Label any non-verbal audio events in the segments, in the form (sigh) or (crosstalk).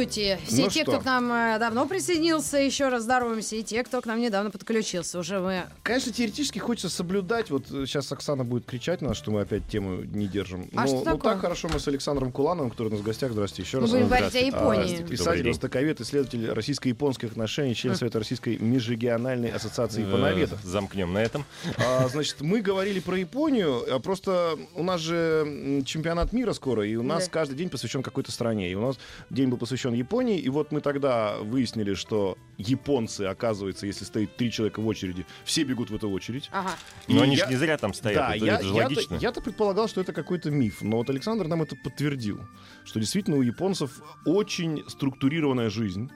Здравствуйте, все Ну те, что? кто к нам э, давно присоединился, еще раз здороваемся, и те, кто к нам недавно подключился. Уже мы Конечно, теоретически хочется соблюдать. Вот э, сейчас Оксана будет кричать на нас, что мы опять тему не держим. А Но что вот такое? так хорошо мы с Александром Кулановым, который у нас в гостях. Здравствуйте еще мы раз. будем говорить о. А, Японии. Добрый Писатель, востоковед, исследователь российско-японских отношений, член Совета Российской межрегиональной ассоциации японоведов. Э, Замкнем на этом. А, значит, мы говорили про Японию, а просто у нас же чемпионат мира скоро, и у нас Да. каждый день посвящен какой-то стране. И у нас день был посвящен Японии, и вот мы тогда выяснили, что японцы, оказывается, если стоит три человека в очереди, все бегут в эту очередь. Ага. Но И они я- же не зря там стоят. Да, это, я, это же я-то- логично. я-то предполагал, что это какой-то миф, но вот Александр нам это подтвердил, что действительно у японцев очень структурированная жизнь,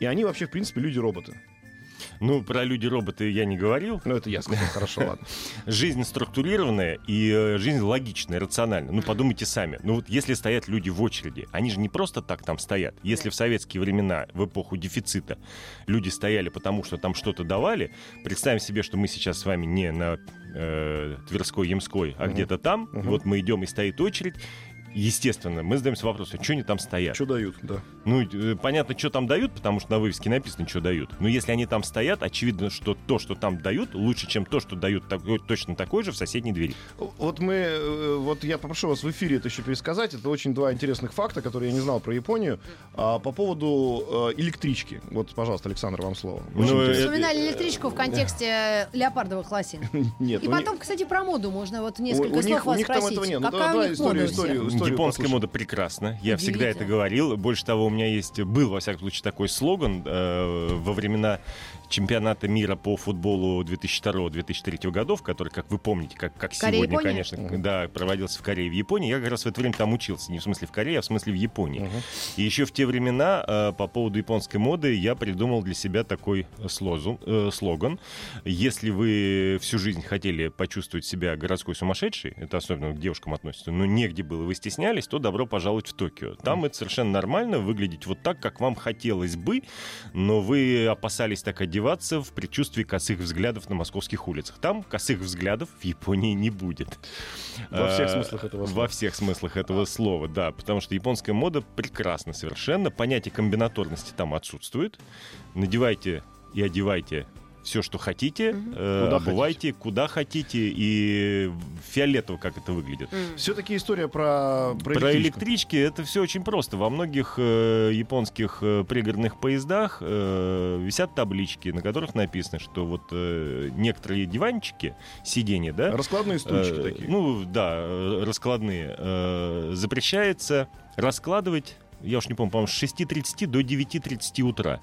и они вообще, в принципе, люди-роботы. Ну, про люди-роботы я не говорил. Ну, это я сказал, хорошо, ладно. (laughs) Жизнь структурированная и э, жизнь логичная, рациональная. Ну, подумайте сами. Ну, вот если стоят люди в очереди, они же не просто так там стоят. Если в советские времена, в эпоху дефицита, люди стояли потому, что там что-то давали, представим себе, что мы сейчас с вами не на э, Тверской, Ямской, а Мгм. где-то там, и Мгм. вот мы идем и стоит очередь, Естественно, мы задаемся вопросом, что они там стоят? Что дают, да. Ну, э, понятно, что там дают, потому что на вывеске написано, что дают. Но если они там стоят, очевидно, что то, что там дают, лучше, чем то, что дают такой- точно такой же в соседней двери. Вот мы, э, вот я попрошу вас в эфире это еще пересказать. Это очень два интересных факта, которые я не знал про Японию. А, по поводу э, электрички. Вот, пожалуйста, Александр, вам слово. Ну, Очень э, интересно. Вспоминали электричку в контексте леопардовых лосин. (laughs) Нет, И ну, потом, кстати, про моду можно вот несколько у слов них, у вас них там спросить. этого нет. Ну, Какая давай у них историю, мода у всех? историю, историю Японская послушаем. мода прекрасна. Я всегда это говорил. Больше того, у меня есть был, во всяком случае, такой слоган э, во времена чемпионата мира по футболу 2002-2003 годов, который, как вы помните, как, как Корея, сегодня, Япония? конечно, Мгм. да, проводился в Корее и в Японии. Я как раз в это время там учился. Не в смысле в Корее, а в смысле в Японии. Мгм. И еще в те времена э, по поводу японской моды я придумал для себя такой слозу- э, слоган. Если вы всю жизнь хотели почувствовать себя городской сумасшедшей, это особенно к девушкам относится, но негде было, вы стеснялись, то добро пожаловать в Токио. Там это совершенно нормально, выглядеть вот так, как вам хотелось бы, но вы опасались так одеваться в предчувствии косых взглядов на московских улицах. Там косых взглядов в Японии не будет. Во всех Э, смыслах этого слова. Во всех смыслах этого слова, да. Потому что японская мода прекрасна совершенно. Понятие комбинаторности там отсутствует. Надевайте и одевайте все, что хотите, э, Куда обувайте, куда хотите, и фиолетово, как это выглядит. Все-таки история про, про, Про электричку. электрички это все очень просто. Во многих э, японских э, пригородных поездах э, висят таблички, на которых написано, что вот э, некоторые диванчики, сиденья, да, Раскладные стульчики Э, такие. Ну, да, э, раскладные. Э, запрещается раскладывать, я уж не помню, по-моему, с 6.30 до 9.30 утра.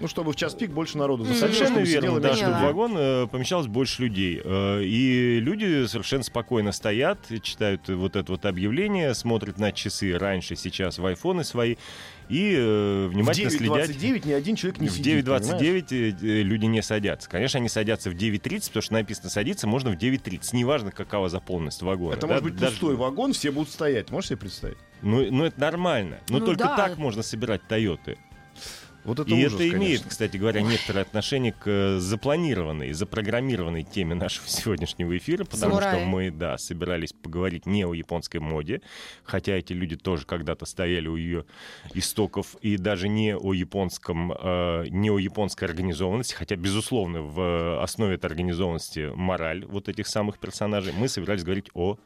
Ну, чтобы в час пик больше народу засадилось, Совершенно верно, да, чтобы в вагон э, помещалось больше людей. Э, и люди совершенно спокойно стоят, читают вот это вот объявление, смотрят на часы раньше, сейчас в айфоны свои, и э, В внимательно следят. 9.29 ни один человек не в сидит, понимаешь? 9.29 э, э, люди не садятся. Конечно, они садятся в 9.30, потому что написано садиться можно в 9.30. Неважно, какова заполненность вагона. Это да, может быть даже- пустой вагон, все будут стоять. Можешь себе представить? Ну, ну, это нормально. Но Ну только да. так можно собирать Тойоты. Вот это И ужас, это имеет, конечно. кстати говоря, некоторое отношение к э, запланированной, запрограммированной теме нашего (laughs) сегодняшнего эфира, потому Самураи. что мы, да, собирались поговорить не о японской моде, хотя эти люди тоже когда-то стояли у ее истоков, и даже не о японском, э, не о японской организованности, хотя, безусловно, в основе этой организованности мораль вот этих самых персонажей. Мы собирались говорить о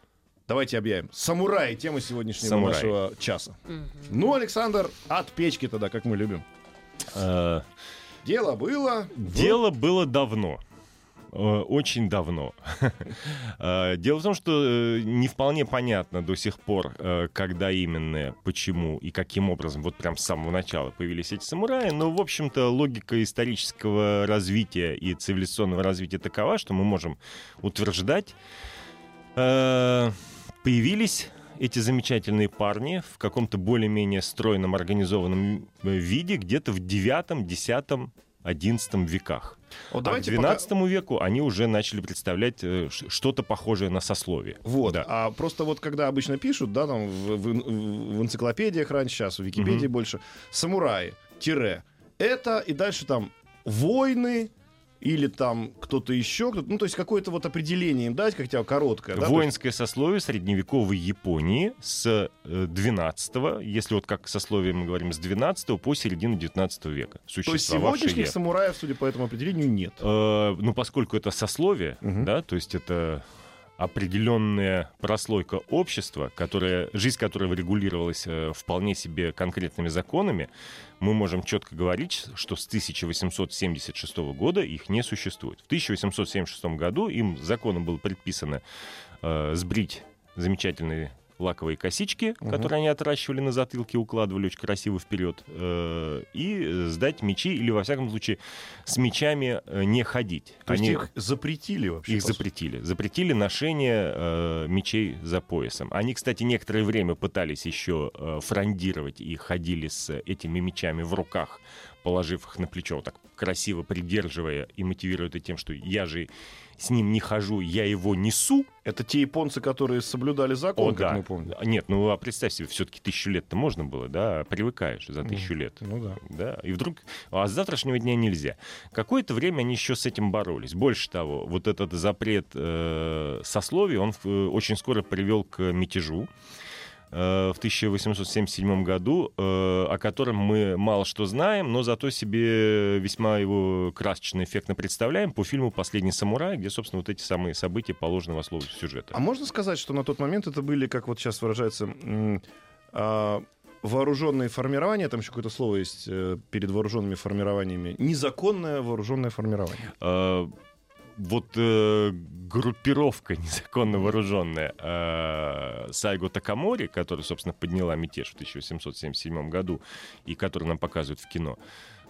Давайте объявим. Самураи, тема сегодняшнего Самураи. нашего часа. Мгм. Ну, Александр, от печки тогда, как мы любим. Э, Дело было. в- Дело было давно. Э, Очень давно. (laughs) Э, Дело в том, что не вполне понятно до сих пор, когда именно, почему и каким образом, вот прям с самого начала появились эти самураи, но, в общем-то, логика исторического развития и цивилизационного развития такова, что мы можем утверждать, появились эти замечательные парни в каком-то более-менее стройном, организованном э, виде где-то в девятом, десятом XI веках. Вот а к давайте пока- XII веку они уже начали представлять э, что-то похожее на сословие. Вот, Да. а просто вот когда обычно пишут, да, там в, в- в энциклопедиях раньше, сейчас в Википедии больше, самураи, тире, это и дальше там войны, или там кто-то еще, кто ну, то есть какое-то вот определение им дать, хотя бы короткое. да, то есть- Воинское сословие средневековой Японии с э, 12 если вот как сословие мы говорим, с 12 по середину 19 века. То есть сегодняшних самураев, судя по этому определению, нет. Э, ну, поскольку это сословие, Мгм. да, то есть это определенная прослойка общества, которая, жизнь которого регулировалась э, вполне себе конкретными законами, мы можем четко говорить, что с 1876 года их не существует. В 1876 году им законом было предписано э, сбрить замечательные лаковые косички, Мгм. которые они отращивали на затылке, укладывали очень красиво вперед, э, и сдать мечи, или, во всяком случае, с мечами э, не ходить. То есть Они- их запретили вообще. их запретили. Запретили ношение э, мечей за поясом. Они, кстати, некоторое время пытались еще э, фрондировать и ходили с этими мечами в руках, положив их на плечо, вот так красиво придерживая и мотивируя это тем, что я же с ним не хожу, я его несу. Это те японцы, которые соблюдали закон, О, как да. мы помним. Нет, ну а представь себе, все-таки тысячу лет-то можно было, да, привыкаешь за тысячу лет. Ну да. Да, и вдруг, а с завтрашнего дня нельзя. Какое-то время они еще с этим боролись. Больше того, вот этот запрет э, сословий, он э, очень скоро привел к мятежу в 1877 году, э, о котором мы мало что знаем, но зато себе весьма его красочно, эффектно представляем по фильму «Последний самурай», где, собственно, вот эти самые события положены в основу сюжета. А можно сказать, что на тот момент это были, как вот сейчас выражается, а, вооруженные формирования, там еще какое-то слово есть э, перед вооруженными формированиями, незаконное вооруженное формирование. Вот э, группировка (laughs) незаконно вооруженная э, Сайго Такамори, которая, собственно, подняла мятеж в 1877 году и которую нам показывают в кино,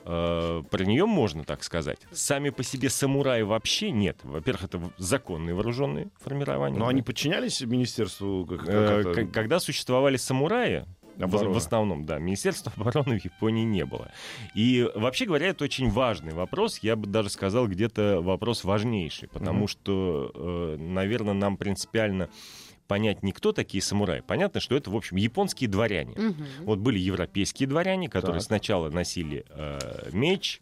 э, про нее можно так сказать. Сами по себе самураи вообще нет. Во-первых, это законные вооруженные формирования. Но да. они подчинялись министерству как, как Э, это, к- Когда существовали самураи, в, обороны? в основном, да, Министерства (laughs) обороны в Японии не было. И вообще говоря, это очень важный вопрос. Я бы даже сказал, где-то вопрос важнейший, потому Мгм. что, наверное, нам принципиально понять не кто такие самураи. Понятно, что это, в общем, японские дворяне. Мгм. Вот были европейские дворяне, которые Так. сначала носили э, меч,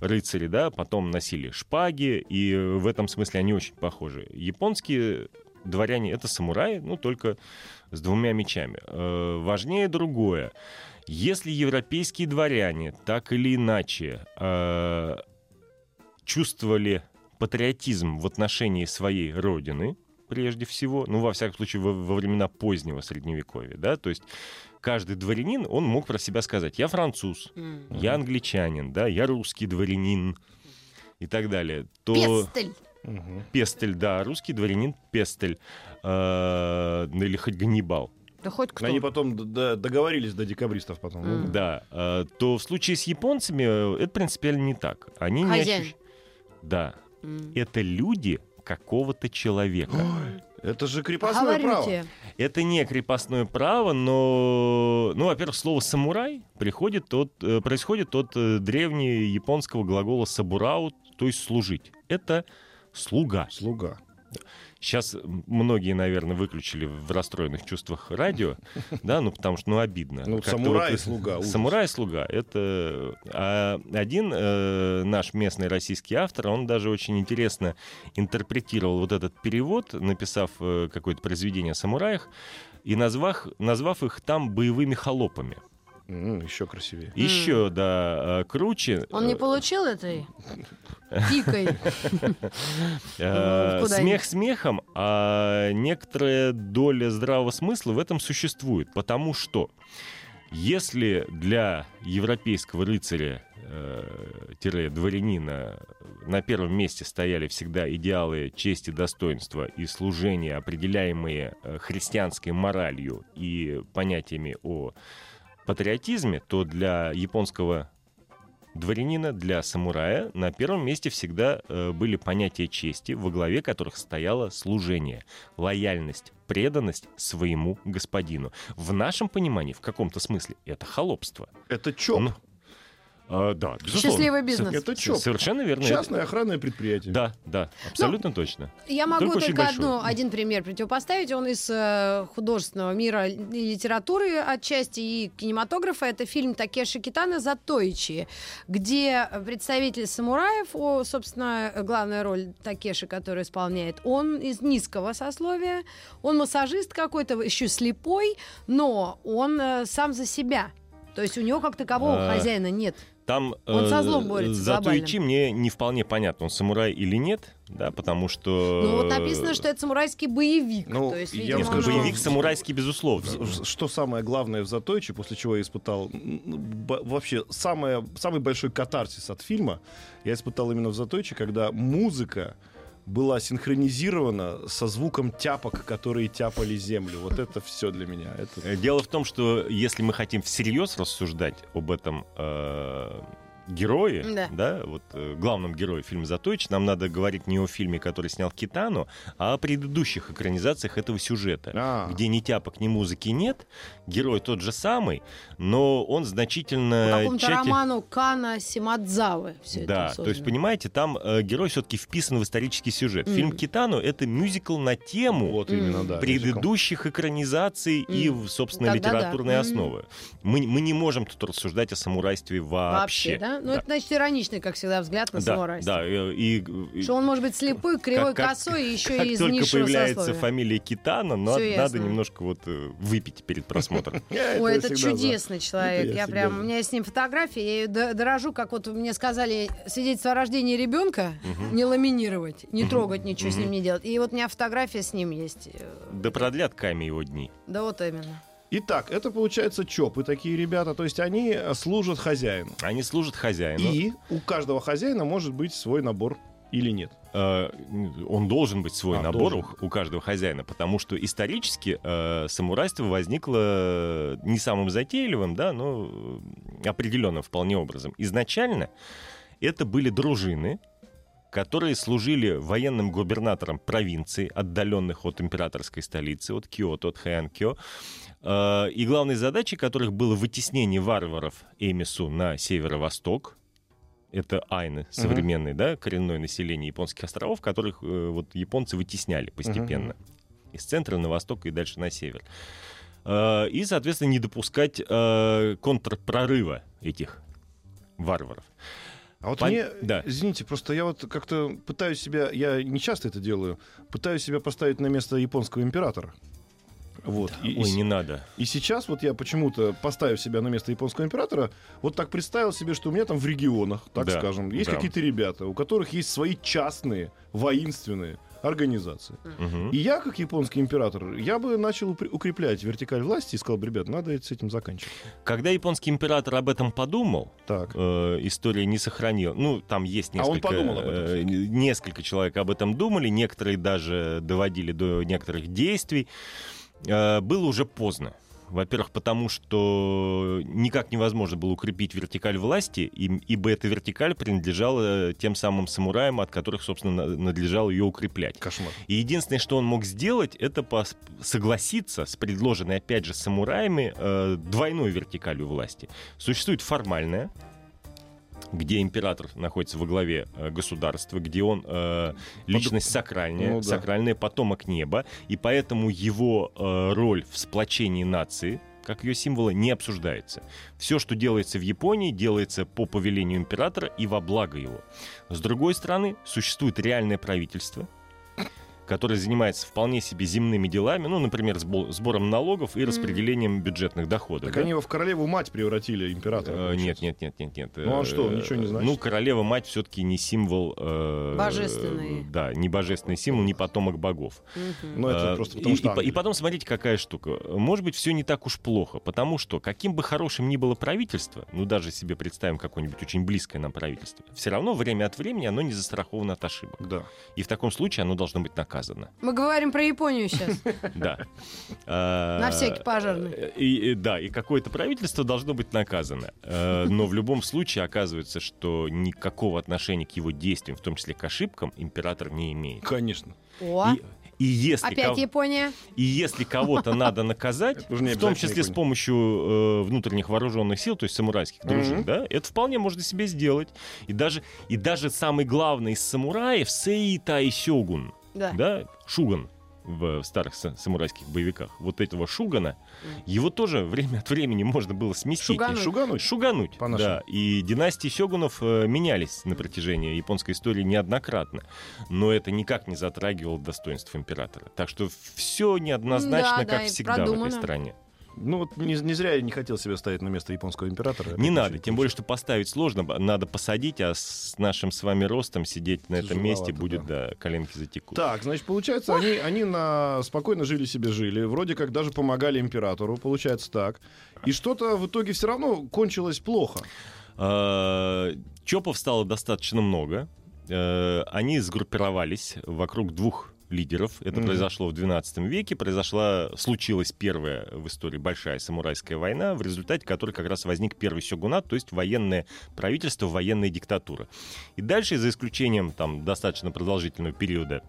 рыцари, да, потом носили шпаги, и в этом смысле они очень похожи. Японские дворяне — это самураи, ну, только с двумя мечами. Э, важнее другое. Если европейские дворяне так или иначе э, чувствовали патриотизм в отношении своей родины, прежде всего, ну, во всяком случае, во, во времена позднего Средневековья, да, то есть каждый дворянин, он мог про себя сказать, я француз, М. я англичанин, да, я русский дворянин и так далее, то... Пестель. Мгм. Пестель, да, русский дворянин Пестель, э, ну, или хоть Ганнибал, Да хоть кто. Они потом договорились до декабристов потом. Мгм. да, э, то в случае с японцами э, это принципиально не так. Они не Хозяин. ощущ- Да, М. это люди какого-то человека. Это же крепостное право. Говорите. Это не крепостное право, но, ну, во-первых, слово самурай приходит от, э, происходит от э, древнеяпонского глагола сабурау, то есть служить. Это слуга. Слуга. Сейчас многие, наверное, выключили в расстроенных чувствах радио, да, ну потому что, ну, обидно. Ну, самурай вот, слуга, ужас. Самурай слуга. Это а один э, наш местный российский автор, он даже очень интересно интерпретировал вот этот перевод, написав э, какое-то произведение о самураях и назвав, назвав их там боевыми холопами. М, Еще красивее. Еще, да, э, круче. Он не э, получил этой (laughs) пикой. Э, (laughs) Смех смехом, а некоторая доля здравого смысла в этом существует, потому что если для европейского рыцаря э, тире дворянина на первом месте стояли всегда идеалы чести, достоинства и служения, определяемые э, христианской моралью и понятиями о патриотизме, то для японского дворянина, для самурая на первом месте всегда э, были понятия чести, во главе которых стояло служение, лояльность, преданность своему господину. В нашем понимании, в каком-то смысле, это холопство. Это чоп. Ну, А, да, безусловно. Счастливый бизнес. Это ЧОП. Совершенно верно. Частное охранное предприятие. Да, да, абсолютно точно. Я могу Только только одну, один пример противопоставить. Он из э, художественного мира и литературы отчасти и кинематографа. Это фильм Такеши Китана «Затоичи», где представитель самураев, о, собственно, главная роль Такеши, который исполняет, он из низкого сословия, он массажист какой-то, еще слепой, но он э, сам за себя. То есть у него как такового А, хозяина нет. Там Он со э, злом борется за глобально. Туичи мне не вполне понятно, он самурай или нет, да, потому что... Ну вот написано, что это самурайский боевик. Ну, То есть, я видимо, вам скажу, он- Боевик самурайский, безусловно. Что самое главное в Затойче, после чего я испытал вообще самое, самый большой катарсис от фильма, я испытал именно в Затойче, когда музыка была синхронизирована со звуком тяпок, которые тяпали землю. Вот это все для меня. Это... Э, Дело в том, что если мы хотим всерьез рассуждать об этом э, герое, Да. да, вот э, главном герое фильма «Затоич», нам надо говорить не о фильме, который снял Китану, а о предыдущих экранизациях этого сюжета, А. где ни тяпок, ни музыки нет, герой тот же самый, но он По значительно какому-то тщатель- роману Кана Симадзавы. Все Да, это то есть, понимаете, там э, герой все-таки вписан в исторический сюжет. Фильм Мгм. «Китану» — это мюзикл на тему Вот именно, М. да. предыдущих экранизаций и, Мгм. собственно, Тогда да. литературной Мгм. основы. Мы, мы не можем тут рассуждать о самурайстве вообще. Вообще, да? Ну, это, значит, ироничный, как всегда, взгляд на да, самурайство. да, э, и, и- Что он может быть слепой, кривой, как- косой и еще как и из только низшего появляется сословия. фамилия Китана, но Всё надо ясно. немножко вот э, выпить перед просмотром. (laughs) Ой, это чудесный человек. Я прям, у меня есть с ним фотографии, я ее дорожу, как вот мне сказали, свидетельство о рождении ребенка не ламинировать, не трогать, ничего с ним не делать. И вот у меня фотография с ним есть. Э, Да продлят Ками его дни. Да вот именно. Итак, это получается ЧОПы такие ребята, то есть они э, служат хозяину. Они служат хозяину. И у каждого хозяина может быть свой набор или нет. Э, он должен быть свой А, набор должен. у, каждого хозяина, потому что исторически э, самурайство возникло не самым затейливым, да, но э, определенным вполне образом. Изначально это были дружины, которые служили военным губернатором провинций, отдаленных от императорской столицы, от Киото, от Хэанкё, э, и главной задачей которых было вытеснение варваров Эмису на северо-восток, это айны, современные, да, коренное население японских островов, которых э, вот японцы вытесняли постепенно из центра на восток и дальше на север. Э, и, соответственно, не допускать э, контрпрорыва этих варваров. А вот Пон- мне, да. извините, просто я вот как-то пытаюсь себя, я не часто это делаю, пытаюсь себя поставить на место японского императора. Вот. И, и Ой, с- не надо. и сейчас вот я почему-то, поставив себя на место японского императора, вот так представил себе, что у меня там в регионах, так Да, скажем, есть да. какие-то ребята, у которых есть свои частные, воинственные организации. Мгм. И я, как японский император, я бы начал укреплять вертикаль власти и сказал бы, ребят, надо с этим заканчивать. Когда японский император об этом подумал, Так. э, история не сохранила. Ну, там есть А он несколько... подумал об этом э, несколько человек об этом думали, некоторые даже доводили до некоторых действий. Э, было уже поздно. Во-первых, потому что никак невозможно было укрепить вертикаль власти, ибо эта вертикаль принадлежала тем самым самураям, от которых, собственно, на- надлежало ее укреплять. Кошмар. И единственное, что он мог сделать, это согласиться с предложенной, опять же, самураями э, двойной вертикалью власти. Существует формальная, где император находится во главе э, государства, где он э, личность сакральная, Ну да. сакральный потомок неба, и поэтому его э, роль в сплочении нации как ее символа, не обсуждается. Все, что делается в Японии, делается по повелению императора и во благо его. С другой стороны, существует реальное правительство, которое занимается вполне себе земными делами, ну, например, сбо- сбором налогов и распределением бюджетных доходов. Так да? они его в королеву мать превратили императора. Э. Нет, нет, нет, нет, нет. Ну, а что, Э, ничего не значит? Ну, королева мать все-таки не символ. э, Божественный. Да, не божественный символ, не потомок богов. Мгм. Ну, это Э, просто потому и, что и и потом смотрите, какая штука. Может быть, все не так уж плохо, потому что каким бы хорошим ни было правительство, ну даже себе представим какое-нибудь очень близкое нам правительство, все равно время от времени оно не застраховано от ошибок. Да. И в таком случае оно должно быть наказано. Мы говорим про Японию сейчас. (laughs) Да. На На всякий пожарный. И, и- да, и какое-то правительство должно быть наказано. Э, Но в любом случае оказывается, что никакого отношения к его действиям, в том числе к ошибкам, император не имеет. Конечно. О, И, И если, Опять кого- Япония. и если кого-то надо наказать, в том числе с помощью э, внутренних вооруженных сил, то есть самурайских дружин, Мгм. да, это вполне можно себе сделать. И даже, и даже самый главный из самураев, Сеитай Сёгун, Да. да, Шуган в старых са- самурайских боевиках, вот этого Шугана, его тоже время от времени можно было сместить. Шугануть. И Шугануть? Шугануть, По-нашему. да. И династии сёгунов э, менялись на протяжении японской истории неоднократно. Но это никак не затрагивало достоинств императора. Так что все неоднозначно, Да, как да, всегда в этой стране. Ну вот не, не зря я не хотел себя ставить на место японского императора. Не надо, тем более, что поставить сложно, надо посадить, а с нашим с вами ростом сидеть на этом месте будет, да, коленки затекут. Так, значит, получается, они, они на... спокойно жили себе жили, вроде как даже помогали императору, получается так. И что-то в итоге все равно кончилось плохо. А, Чопов стало достаточно много. Э, Они сгруппировались вокруг двух лидеров. Это Мгм. произошло в XII веке. Произошла, случилась первая в истории большая самурайская война, в результате которой как раз возник первый сёгунат, то есть военное правительство, военная диктатура. И дальше, за исключением там достаточно продолжительного периода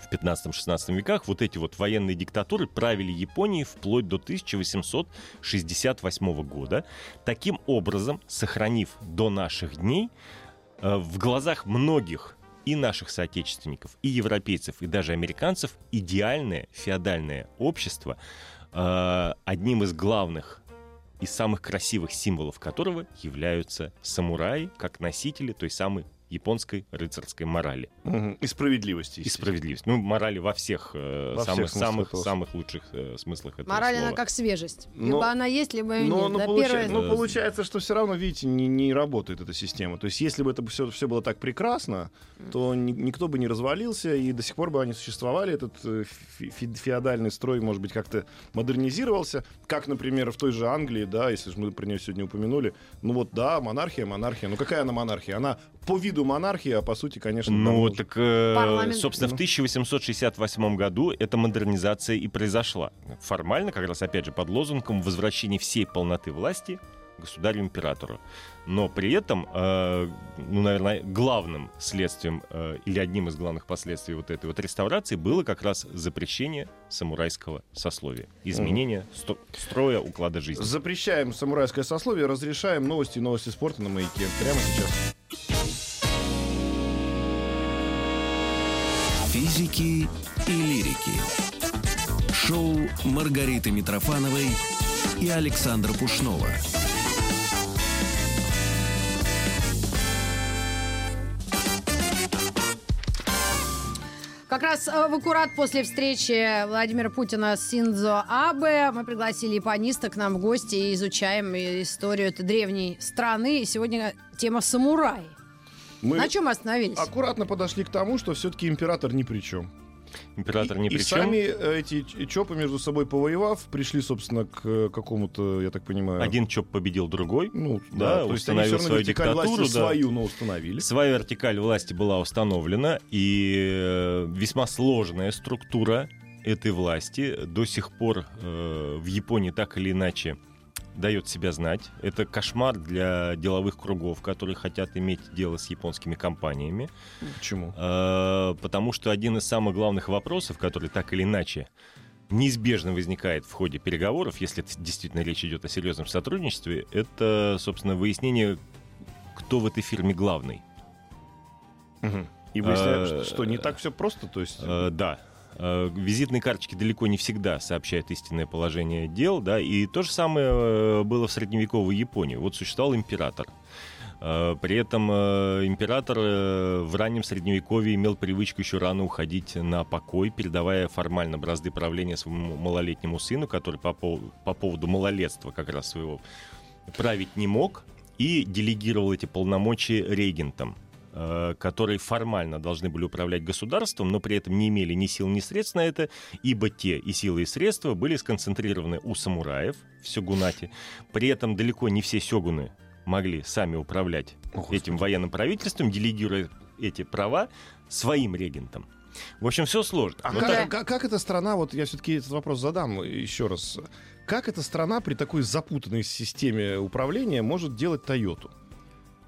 в 15-16 веках вот эти вот военные диктатуры правили Японией вплоть до 1868 года, таким образом сохранив до наших дней э, в глазах многих и наших соотечественников, и европейцев, и даже американцев идеальное феодальное общество, э, одним из главных и самых красивых символов которого являются самураи, как носители той самой японской рыцарской морали. И справедливости. и естественно. справедливость. Ну, морали во всех, э, Во всех самых, смыслах самых, самых лучших э, смыслах этого Мораль, слова. она как свежесть. Но- Либо она есть, либо ее Но, нет. ну, Да, получа- первое- ну, Э, получается, что все равно, видите, не, не работает эта система. То есть, если бы это все, все было так прекрасно, то ни- никто бы не развалился, и до сих пор бы они существовали. Этот э, фе- фе- феодальный строй, может быть, как-то модернизировался. Как, например, в той же Англии, да, если же мы про нее сегодня упомянули. Ну вот, да, монархия, монархия. Ну какая она монархия? Она по виду монархия, а по сути, конечно, Ну, так, э, собственно, в 1868 году эта модернизация и произошла. Формально, как раз, опять же, под лозунгом возвращения всей полноты власти государю-императору. Но при этом, э, ну, наверное, главным следствием э, или одним из главных последствий вот этой вот реставрации было как раз запрещение самурайского сословия. Изменение сто- строя уклада жизни. Запрещаем самурайское сословие, разрешаем новости и новости спорта на маяке. Прямо сейчас. Физики и лирики. Шоу Маргариты Митрофановой и Александра Пушнова. Как раз э, в аккурат после встречи Владимира Путина с Синдзо Абе мы пригласили япониста к нам в гости и изучаем историю этой древней страны. И сегодня тема самурай. Мы На чем остановились? аккуратно подошли к тому, что все-таки император ни при чем. Император и, ни и при чем. сами эти чопы между собой повоевав, пришли, собственно, к э, какому-то, я так понимаю... Один ЧОП победил другой. Ну, да, да, то есть они установил все равно свою вертикаль власти диктатуру, да. свою, но установили. Своя вертикаль власти была установлена, и э, весьма сложная структура этой власти до сих пор э, в Японии так или иначе дает себя знать. Это кошмар для деловых кругов, которые хотят иметь дело с японскими компаниями, Почему? Э, потому что один из самых главных вопросов, который так или иначе неизбежно возникает в ходе переговоров, если действительно речь идет о серьезном сотрудничестве, это, собственно, выяснение, кто в этой фирме главный. Мгм. И выясняется, Э, что, что не так все просто, то есть... Э, да. Э, Визитные карточки далеко не всегда сообщают истинное положение дел, да, и то же самое э, было в средневековой Японии. Вот существовал император. Э, При этом император в раннем средневековье имел привычку еще рано уходить на покой, передавая формально бразды правления своему малолетнему сыну, который по, пов- по поводу малолетства как раз своего править не мог, и делегировал эти полномочия регентам которые формально должны были управлять государством, но при этом не имели ни сил, ни средств на это, ибо те и силы, и средства были сконцентрированы у самураев в сёгунате. При этом далеко не все сёгуны могли сами управлять О, этим военным правительством, делегируя эти права своим регентам. В общем, все сложно. А как, так- как- как эта страна, вот я все-таки этот вопрос задам еще раз. Как эта страна при такой запутанной системе управления может делать Тойоту?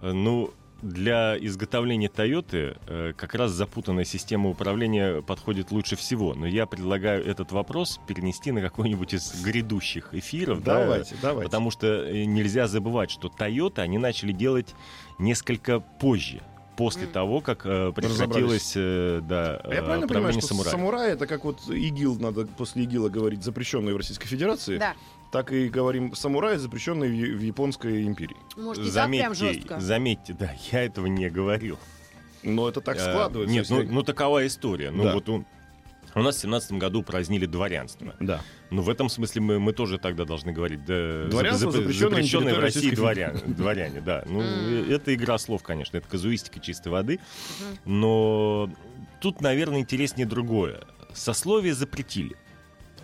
Э, Ну, для изготовления Toyota э, как раз запутанная система управления подходит лучше всего. Но я предлагаю этот вопрос перенести на какой-нибудь из грядущих эфиров. да, Давайте, давайте. Потому что э, нельзя забывать, что Toyota они начали делать несколько позже. После М. того, как э, прекратилось э, да, А Я э, правильно понимаю, что самурая. самурай это как вот ИГИЛ, надо после ИГИЛа говорить, запрещенный в Российской Федерации, Да. Так и говорим самурай, запрещенный в, Японской империи. Может, не так прям Заметьте, жестко. заметьте, да, (laughs) я этого не говорил. Но это так Э, складывается. Нет, ну, ну такова история. Ну Да. вот у, у нас в семнадцатом году празднили дворянство. Да. Ну, в этом смысле мы, мы тоже тогда должны говорить. Да, Дворянство, зап- запрещенное на запрещенные в России дворяне, дворяне, да. Ну, э, это игра слов, конечно, это казуистика чистой воды. Но тут, наверное, интереснее другое. Сословие запретили.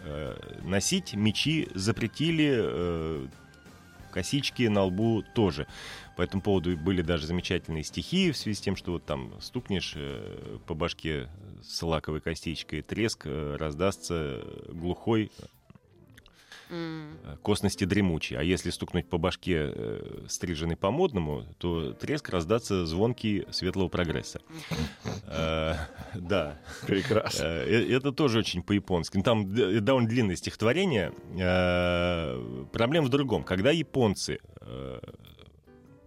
Э, Носить мечи запретили, э, косички на лбу тоже. По этому поводу были даже замечательные стихи в связи с тем, что вот там стукнешь э, по башке с лаковой костичкой, треск раздастся глухой Э, косности дремучей. А если стукнуть по башке э, стриженной по-модному, то треск раздаться звонкий светлого прогресса. Э, Да. Прекрасно. Э, Это тоже очень по-японски. Там довольно длинное стихотворение. Проблема в другом. Когда японцы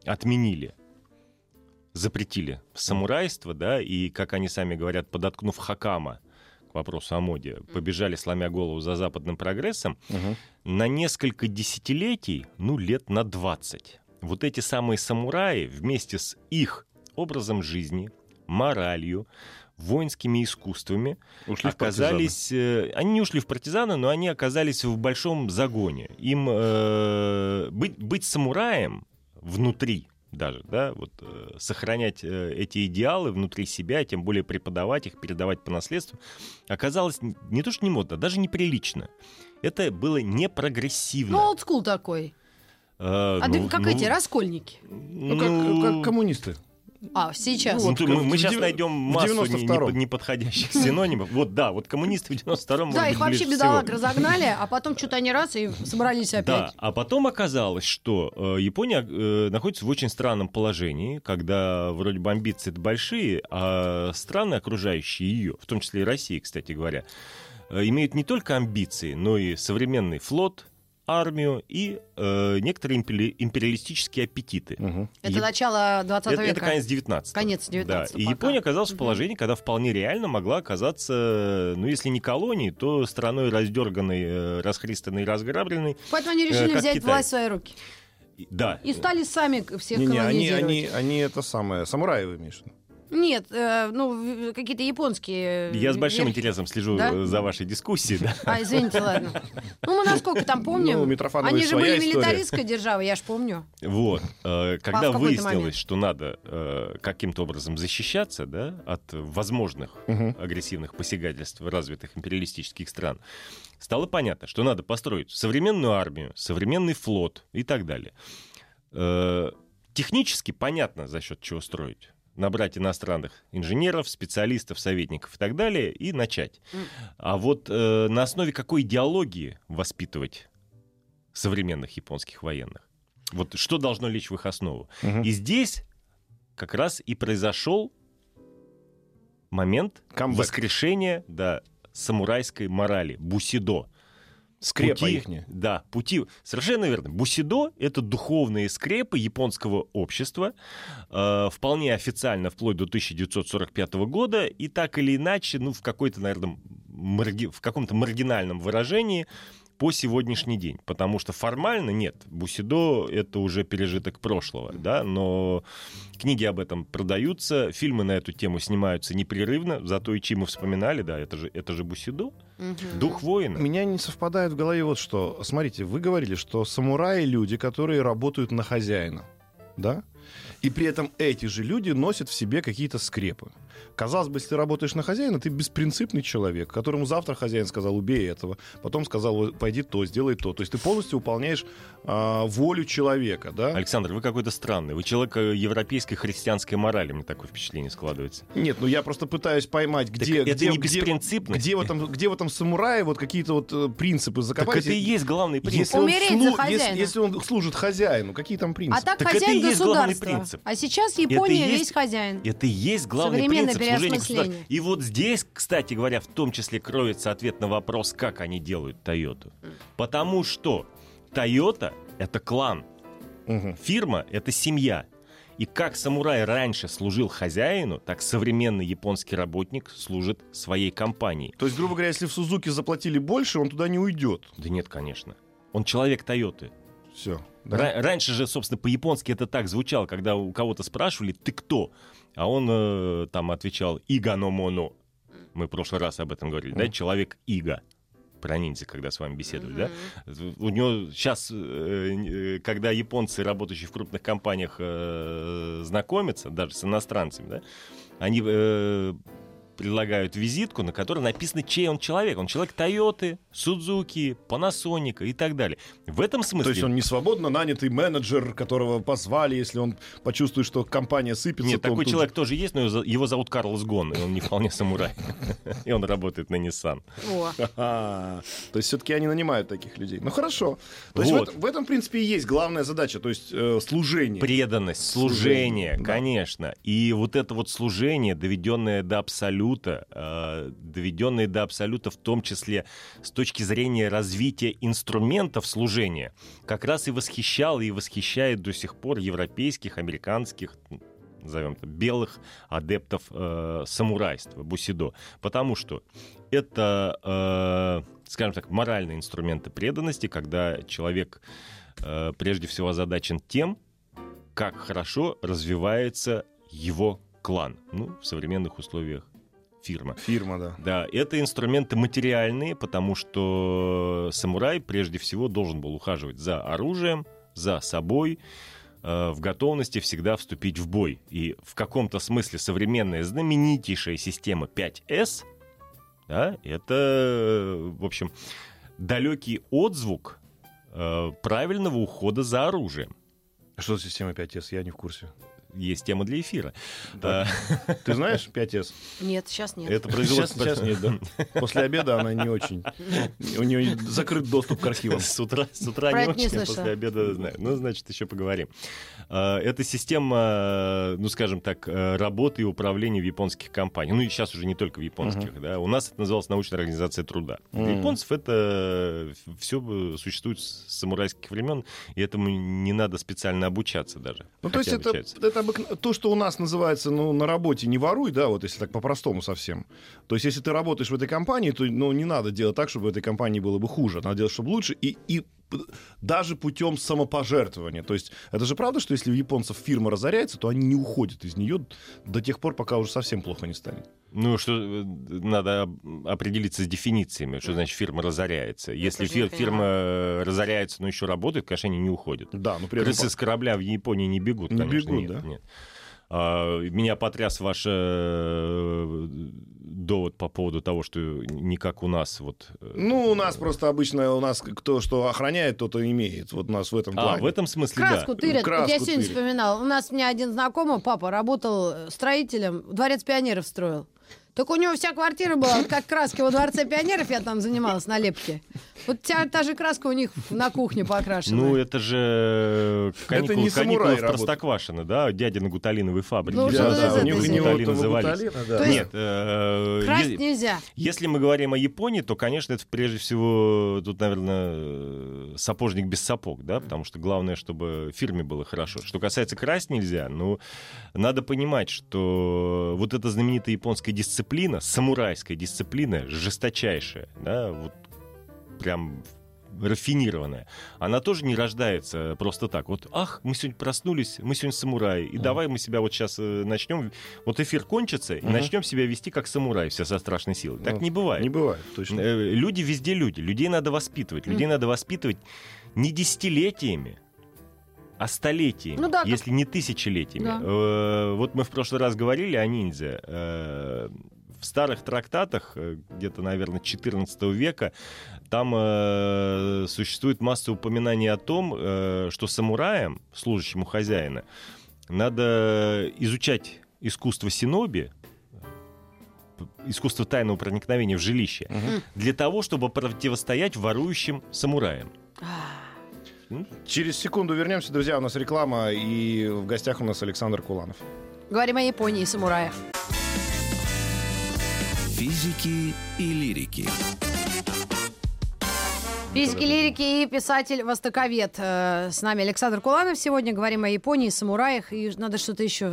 отменили, запретили самурайство, да, и, как они сами говорят, подоткнув хакама к вопросу о моде, побежали, сломя голову за западным прогрессом, Мгм. на несколько десятилетий, ну, лет на 20, вот эти самые самураи вместе с их образом жизни, моралью, воинскими искусствами Ушли в партизаны. оказались... э, они не ушли в партизаны, но они оказались в большом загоне. Им э, быть, быть самураем внутри даже, да, вот э, сохранять э, эти идеалы внутри себя, тем более преподавать их, передавать по наследству, оказалось н- не то что не модно, а даже неприлично. Это было не прогрессивно. Ну, олдскул такой. Э, А ну, ты как ну, эти, раскольники. Ну, как, как коммунисты. А, сейчас. Ну, Вот как мы, мы сейчас найдем массу не- 92-м. непод- неподходящих синонимов. Вот, да, вот коммунисты в 92-м да, их вообще бедолаг всего. разогнали, а потом что-то они раз и собрались Да, опять. а потом оказалось, что э, Япония э, находится в очень странном положении, когда вроде бы амбиции большие, а страны, окружающие ее, в том числе и Россия, кстати говоря, э, имеют не только амбиции, но и современный флот, армию и э, некоторые импери- империалистические аппетиты. Мгм. Это Яп- начало 20 Это, века. это конец 19 Конец 19 Да. И пока. Япония оказалась в Мгм. положении, когда вполне реально могла оказаться, ну, если не колонией, то страной раздерганной, э, расхристанной, разграбленной. Поэтому они Э, решили как взять Китай. власть в свои руки. И- Да. И стали сами всех Не-не, они, колонизировать. они, они это самое, самураи вы имеешь в виду? Нет, э, ну, какие-то японские... Я с большим верхи- интересом слежу Да? э, за вашей дискуссией. Да. А, извините, ладно. Ну, мы насколько там помним. Ну, Они же своя были история. милитаристская держава, я ж помню. Вот. Э, Когда какой-то выяснилось, момент. что надо э, каким-то образом защищаться да, от возможных Мгм. агрессивных посягательств развитых империалистических стран, стало понятно, что надо построить современную армию, современный флот и так далее. Э, Технически понятно, за счет чего строить. Набрать иностранных инженеров, специалистов, советников и так далее, и начать. А вот э, на основе какой идеологии воспитывать современных японских военных? Вот что должно лечь в их основу? Мгм. И здесь как раз и произошел момент Камбэк. воскрешения да, самурайской морали, бусидо. Скрепа Пути- ихняя. Да, пути. Совершенно верно. Бусидо — это духовные скрепы японского общества, э, вполне официально вплоть до 1945 года, и так или иначе, ну, в какой-то, наверное, марги- в каком-то маргинальном выражении по сегодняшний день. Потому что формально нет. Бусидо — это уже пережиток прошлого, да, но книги об этом продаются, фильмы на эту тему снимаются непрерывно, зато и мы вспоминали, да, это же, это же Бусидо, Мгм. дух воина. У меня не совпадает в голове вот что. Смотрите, вы говорили, что самураи люди, которые работают на хозяина. Да? И при этом эти же люди носят в себе какие-то скрепы. Казалось бы, если ты работаешь на хозяина, ты беспринципный человек, которому завтра хозяин сказал, убей этого, потом сказал, пойди то, сделай то. То есть ты полностью выполняешь а, волю человека, да? Александр, вы какой-то странный. Вы человек э, европейской христианской морали, мне такое впечатление складывается. Нет, ну я просто пытаюсь поймать, где, это где, не где, где в этом, где в этом самурае вот какие-то вот э, принципы закопать. Так это и есть главный принцип. Если он, Умереть за слу- хозяина. если, если он служит хозяину, какие там принципы? А так, Так это хозяин и есть главный государства. принцип. А сейчас Это Япония есть- весь хозяин. Это и есть главный Современное переосмысление. государству. И вот здесь, кстати говоря, в том числе кроется ответ на вопрос, как они делают Тойоту. Потому что Тойота — это клан, Мгм. фирма — это семья. И как самурай раньше служил хозяину, так современный японский работник служит своей компании. То есть, грубо говоря, если в Сузуки заплатили больше, он туда не уйдет. Да нет, конечно. Он человек Тойоты. Все. Ра- Раньше же, собственно, по-японски это так звучало, когда у кого-то спрашивали, ты кто? А он э, там отвечал, Ига но моно. Мы в прошлый раз об этом говорили, да? Человек Ига. Про ниндзя, когда с вами беседовали, да? У него сейчас, когда японцы, работающие в крупных компаниях, э, знакомятся, даже с иностранцами, да, они э, предлагают визитку, на которой написано, чей он человек. Он человек Тойоты, Судзуки, Панасоника и так далее. В этом смысле... То есть он не свободно нанятый менеджер, которого позвали, если он почувствует, что компания сыпется. Нет, такой тут человек тоже есть, но его зовут Карлос Гон, и он не вполне самурай. И он работает на Nissan. (laughs) То есть все-таки они нанимают таких людей. Ну хорошо. То есть в Вот. этом, в этом, в принципе, и есть главная задача, то есть э, служение. Преданность, Служение, конечно. И вот это вот служение, доведенное до абсолюта, э, доведенное до абсолюта в том числе с точки зрения развития инструментов служения, как раз и восхищало и восхищает до сих пор европейских, американских, назовем это, белых адептов э, самурайства, бусидо. Потому что это, э, скажем так, моральные инструменты преданности, когда человек э, прежде всего озадачен тем, как хорошо развивается его клан. Ну, в современных условиях фирма. Фирма, да. Да, это инструменты материальные, потому что самурай прежде всего должен был ухаживать за оружием, за собой, э, в готовности всегда вступить в бой. И в каком-то смысле современная знаменитейшая система 5S, да, это, в общем, далекий отзвук э, правильного ухода за оружием. Что за система 5S? Я не в курсе. Есть тема для эфира. Да. Ты знаешь 5S? Нет, сейчас нет. Это Сейчас, производство... сейчас нет, да. (laughs) После обеда она не очень. У нее закрыт доступ к архивам. С утра, с утра Про не это не очень, а после обеда знаю. Ну, значит, еще поговорим. А, Это система, ну, скажем так, э, работы и управления в японских компаниях. Ну, и сейчас уже не только в японских. Да. У нас это называлось научная организация труда. Для Мгм. японцев это все существует с самурайских времен, и этому не надо специально обучаться даже. Ну, то есть это, это обык- то, что у нас называется, ну, на работе не воруй, да, вот если так по-простому совсем. То есть если ты работаешь в этой компании, то, ну, не надо делать так, чтобы в этой компании было бы хуже. Надо делать, чтобы лучше. И, и даже путем самопожертвования. То есть это же правда, что если у японцев фирма разоряется, то они не уходят из нее до тех пор, пока уже совсем плохо не станет. Ну, что э, надо определиться с дефинициями, что значит фирма разоряется. Если фир- фирма э, разоряется, но еще работает, конечно, они не уходят. Да, но при этом... Крысы с корабля в Японии не бегут, Не конечно, бегут, нет, да? нет. А, меня потряс ваш э, довод по поводу того, что не как у нас вот. э, Ну, у нас просто обычно, у нас кто что охраняет, тот и имеет. Вот у нас в этом а, плане. в этом смысле Краску да. тырят. Краску вот я сегодня тырят. вспоминал. У нас у меня один знакомый, папа, работал строителем, дворец пионеров строил. Так у него вся квартира была, как краски во дворце пионеров, я там занималась на лепке. Вот та, та же краска у них на кухне покрашена. Ну, это же каникулы, не каникулы в. Простоквашино, да, дядя на гуталиновой фабрике. Ну, Да, да, у них, Гуталин назывались. да. Нет, э, Красть е- нельзя. Если мы говорим о Японии, то, конечно, это прежде всего тут, наверное, э, сапожник без сапог, да, потому что главное, чтобы фирме было хорошо. Что касается красть нельзя, ну, надо понимать, что вот эта знаменитая японская дисциплина, самурайская дисциплина, жесточайшая, да, вот прям рафинированная, она тоже не рождается просто так. Вот, ах, мы сегодня проснулись, мы сегодня самураи, и давай мы себя вот сейчас начнем, вот эфир кончится, и Мгм. начнем себя вести как самурай, все со страшной силой. Так Ну, не бывает. Не бывает, точно. Э, Люди везде люди. Людей надо воспитывать. Людей надо воспитывать не десятилетиями, а столетиями, Ну да, как- если не тысячелетиями. Да. Э, вот мы в прошлый раз говорили о ниндзя. Э, в старых трактатах, э, где-то, наверное, 14 века, там э, существует масса упоминаний о том, э, что самураям, служащему хозяина, надо изучать искусство синоби, э, искусство тайного проникновения в жилище, Мгм. для того, чтобы противостоять ворующим самураям. Через секунду вернемся, друзья. У нас реклама, и в гостях у нас Александр Куланов. Говорим о Японии и самураях. Физики и лирики. Физики, лирики и писатель-востоковед. Э, С нами Александр Куланов. Сегодня говорим о Японии, самураях. И надо что-то еще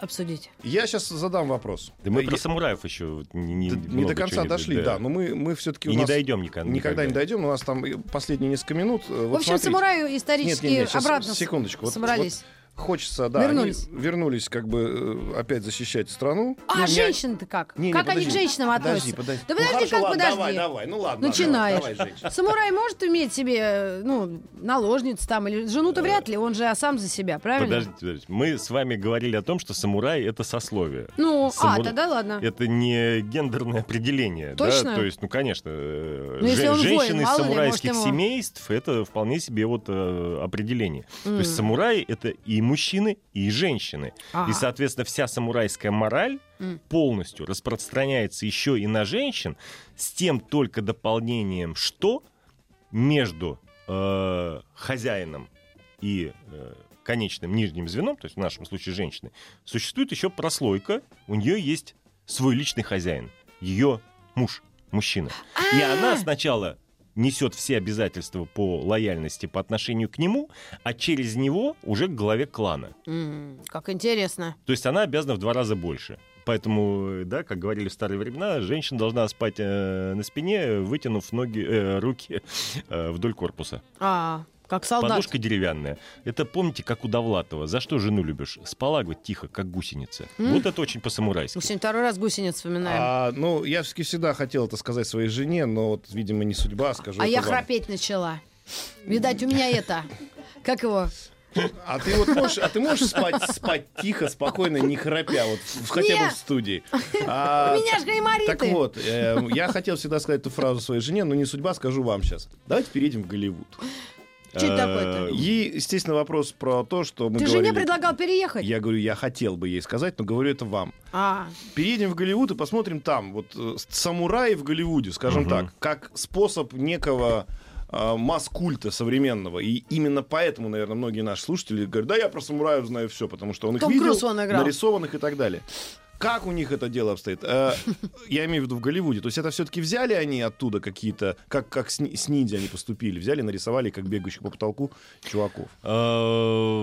обсудить. Я сейчас задам вопрос. Да мы Я- про самураев еще не, не- до конца дошли, да. Но мы, мы все-таки И не дойдем никогда. Никогда не дойдем. У нас там последние несколько минут. э, В Вот общем, смотрите. самураю исторически Нет, нет, нет, обратно секундочку. Вот- собрались. Хочется, да. Вернулись. они вернулись, как бы э, опять защищать страну. А Ну, не- женщины-то как? Не, не, как они к подожди. женщинам относятся? Подожди, подожди. Да Ну, подожди, хорошо, как ладно, подожди. Давай, давай, ну ладно. Начинаешь. Давай, давай. Самурай может иметь себе, э, ну, наложницу там, или жену-то вряд ли, он же а сам за себя, правильно? Подождите, подождите. Мы с вами говорили о том, что самурай это сословие. Ну, Самура- а, тогда ладно. Это не гендерное определение. Точно? Да? То есть, ну, конечно, э, Ну, жен- он воин, женщины из мало ли, самурайских может, ему- семейств это вполне себе вот э, определение. То М. есть самураи это и мужчины, и женщины. Ага. И, соответственно, вся самурайская мораль полностью распространяется еще и на женщин, с тем только дополнением, что между э, хозяином и э, конечным нижним звеном, то есть в нашем случае женщины, существует еще прослойка, у нее есть свой личный хозяин, ее муж, мужчина. И она сначала несет все обязательства по лояльности по отношению к нему, а через него уже к главе клана. М, Как интересно. То есть она обязана в два раза больше. Поэтому, э, да, как говорили в старые времена, женщина должна спать э, на спине, вытянув ноги, э, руки э, вдоль корпуса. А, как солдат. Подушка деревянная. Это помните, как у Довлатова. За что жену любишь? Спала, говорит, тихо, как гусеница. М. Вот это очень по-самурайски. Мы сегодня второй раз гусениц вспоминаем. А, А, ну, я все-таки всегда хотел это сказать своей жене, но вот, видимо, не судьба, скажу А я вам. храпеть начала. Видать, у меня это. Как его? А ты вот можешь, а ты можешь спать, спать тихо, спокойно, не храпя, вот в- хотя бы Нет. в студии. (laughs) А, У меня же гаймориты. Так вот, э, я хотел всегда сказать эту фразу своей жене, но не судьба, скажу вам сейчас. Давайте перейдем в Голливуд. Что это такое-то? И, естественно, вопрос про то, что мы Ты говорили... жене предлагал переехать? Я говорю, я хотел бы ей сказать, но говорю это вам. А, Переедем в Голливуд и посмотрим там. Вот э, самураи в Голливуде, скажем Мгм. так, как способ некого э, масс-культа современного. И именно поэтому, наверное, многие наши слушатели говорят, да, я про самураев знаю все, потому что он их Том видел, Круз он играл. нарисованных и так далее. Как у них это дело обстоит? Э, (laughs) Я имею в виду в Голливуде. То есть это все-таки взяли они оттуда какие-то, как, как с, с ниндзя они поступили, взяли, нарисовали, как бегающих по потолку чуваков. Э,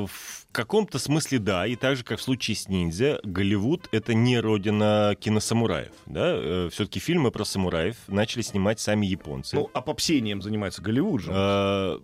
В каком-то смысле да, и так же, как в случае с ниндзя, Голливуд — это не родина киносамураев. Да? Все-таки фильмы про самураев начали снимать сами японцы. Ну, а попсением занимается Голливуд же.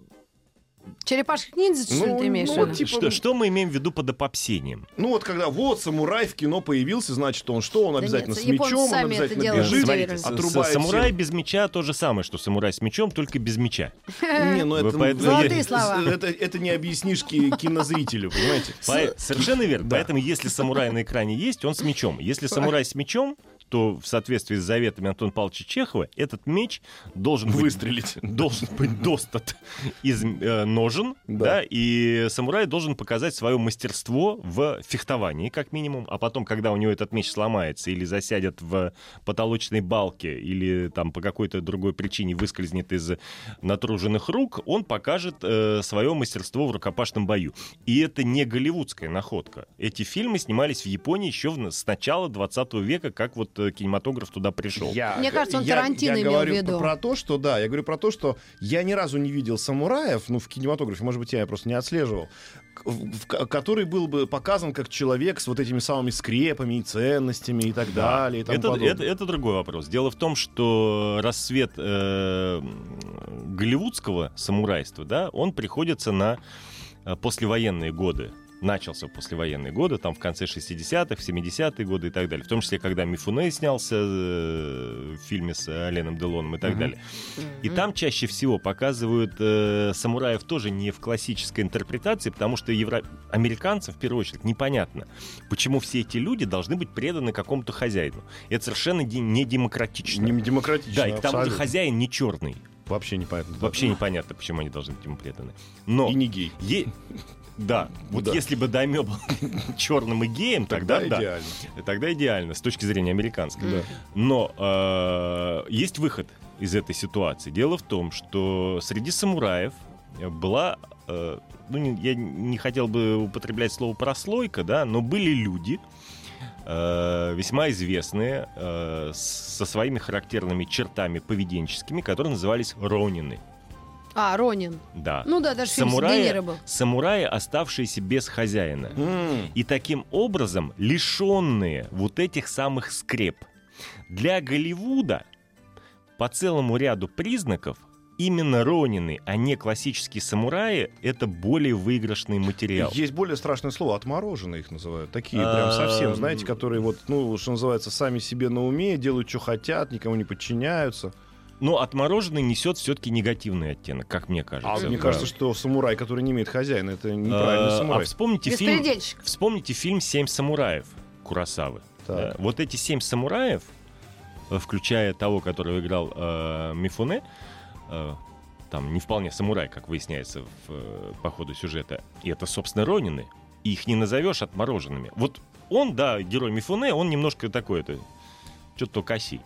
Черепашек ниндзя, что Ну, ты имеешь ну, в виду? типа- что, что мы имеем в виду под опопсением? Ну вот когда вот самурай в кино появился, значит он что? Он Да обязательно нет, с мечом, он это обязательно бежит, Смотрите, отрубает самурай всем. без меча то же самое, что самурай с мечом, только без меча. Не, ну это, поэтому- Золотые я- слова. это, это не объяснишь ки- кинозрителю, понимаете? По- Совершенно верно. Да. Поэтому, если самурай на экране есть, он с мечом. Если самурай с мечом, то в соответствии с заветами Антона Павловича Чехова, этот меч должен быть, Выстрелить. должен быть достат из э, ножен, Да. да. и самурай должен показать свое мастерство в фехтовании, как минимум, а потом, когда у него этот меч сломается или засядет в потолочной балке, или там по какой-то другой причине выскользнет из натруженных рук, он покажет э, свое мастерство в рукопашном бою. И это не голливудская находка. Эти фильмы снимались в Японии еще в- с начала 20 века, как вот э, кинематограф туда пришел. Я, Мне кажется, он я- Тарантино я имел в говорю виду. Про то, что да, я говорю про то, что я ни разу не видел самураев, ну в кинематографе, может быть, я просто не отслеживал, в- в- который был бы показан как человек с вот этими самыми скрепами и ценностями и так далее. И тому это, подобное. это, это другой вопрос. Дело в том, что рассвет э, голливудского самурайства, да, он приходится на э, послевоенные годы. Начался в послевоенные годы, там в конце 60-х, 70-е годы и так далее. В том числе, когда Мифуне снялся э, в фильме с Оленом Делоном и так далее. И там чаще всего показывают э, самураев тоже не в классической интерпретации, потому что евро... американцам, в первую очередь, непонятно, почему все эти люди должны быть преданы какому-то хозяину. Это совершенно не демократично. Не демократично. Да, и к тому же хозяин не черный. Вообще непонятно. да. Вообще непонятно, почему они должны быть ему преданы. Но И не гей. е- Да, вот Да. если бы Даймё был (laughs) черным и геем, тогда, Тогда да. идеально. Тогда идеально, с точки зрения американской. Да. Но э, есть выход из этой ситуации. Дело в том, что среди самураев была, э, ну, не- я не хотел бы употреблять слово прослойка, да, но были люди, э, весьма известные, э, со своими характерными чертами поведенческими, которые назывались ронины. А, Ронин. Да. Ну да, даже фильм с Самураи- Де Ниро был. Самураи, оставшиеся без хозяина. М, И таким образом лишенные вот этих самых скреп. Для Голливуда по целому ряду признаков именно Ронины, а не классические самураи, это более выигрышный материал. Есть более страшное слово, отмороженные их называют. Такие прям А, совсем, знаете, которые вот, ну, что называется, сами себе на уме, делают, что хотят, никому не подчиняются. Но отмороженный несет все-таки негативный оттенок, как мне кажется. А мне Да. кажется, что самурай, который не имеет хозяина, это неправильный А, самурай. А вспомните фильм, вспомните фильм «Семь самураев» Курасавы. Так. Да, Вот эти семь самураев, э, включая того, которого играл э, Мифуне, э, там не вполне самурай, как выясняется в, э, по ходу сюжета, и это, собственно, Ронины. Их не назовешь отмороженными. Вот он, да, герой Мифуне, он немножко такой, это, что-то коси,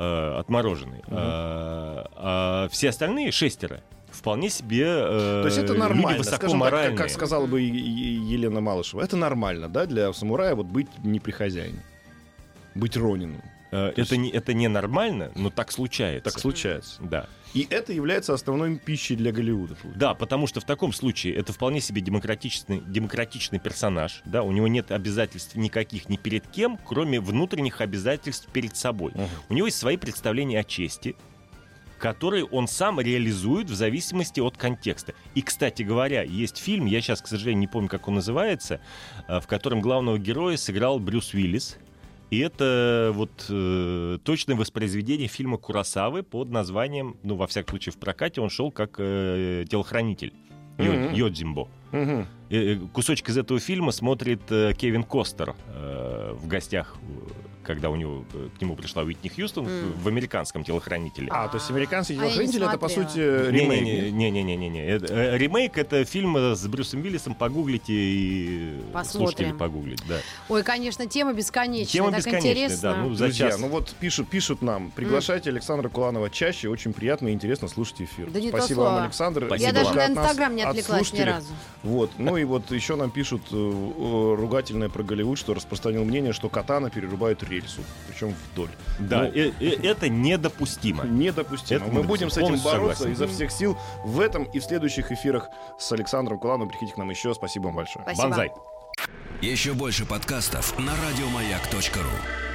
э, отмороженный. Мгм. А, а все остальные шестеро вполне себе э, То есть это люди нормально, высоко скажем так, как, как сказала бы Елена Малышева. Это нормально, да, для самурая вот быть не при хозяине. Быть Ронином. Э, То есть- это, не, это не нормально, но так случается. Так случается. Да. И это является основной пищей для Голливуда. Да, потому что в таком случае это вполне себе демократичный, демократичный персонаж. Да, у него нет обязательств никаких ни перед кем, кроме внутренних обязательств перед собой. Мгм. У него есть свои представления о чести, которые он сам реализует в зависимости от контекста. И, кстати говоря, есть фильм, я сейчас, к сожалению, не помню, как он называется, э, в котором главного героя сыграл Брюс Уиллис. И это вот э, точное воспроизведение фильма Курасавы под названием, ну, во всяком случае, в прокате он шел как э, телохранитель. Мгм. Йодзимбо. Мгм. Э, э, Кусочек из этого фильма смотрит э, Кевин Костер в гостях, когда у него к нему пришла Уитни Хьюстон в- М. в американский телохранитель. А, то есть американский А не телохранитель это по сути ремейк. Не-не-не, это, э, ремейк это фильм с Брюсом Уиллисом. Погуглите и Посмотрим. слушатели погуглить, да. Ой, конечно, тема бесконечная. Тема так бесконечная, интересно. да. Ну, за Друзья, час. ну вот пишут, пишут нам, приглашайте Александра Куланова чаще, очень приятно и интересно слушать эфир. Да не то Спасибо слово. вам, Александр. Спасибо Я даже вам. на Инстаграм не от отвлеклась ни разу. Вот. Ну и вот еще нам пишут э, ругательное про Голливуд, что распространил мнение, что Катана перерубают рельсу, причем вдоль. Да, Ну, э- э- это недопустимо. Недопустимо. Это Мы недопустимо. будем с этим Полностью бороться согласен. изо всех сил в этом и в следующих эфирах с Александром Кулановым. Приходите к нам еще. Спасибо вам большое. Спасибо. Банзай. Еще больше подкастов на радиомаяк.ру.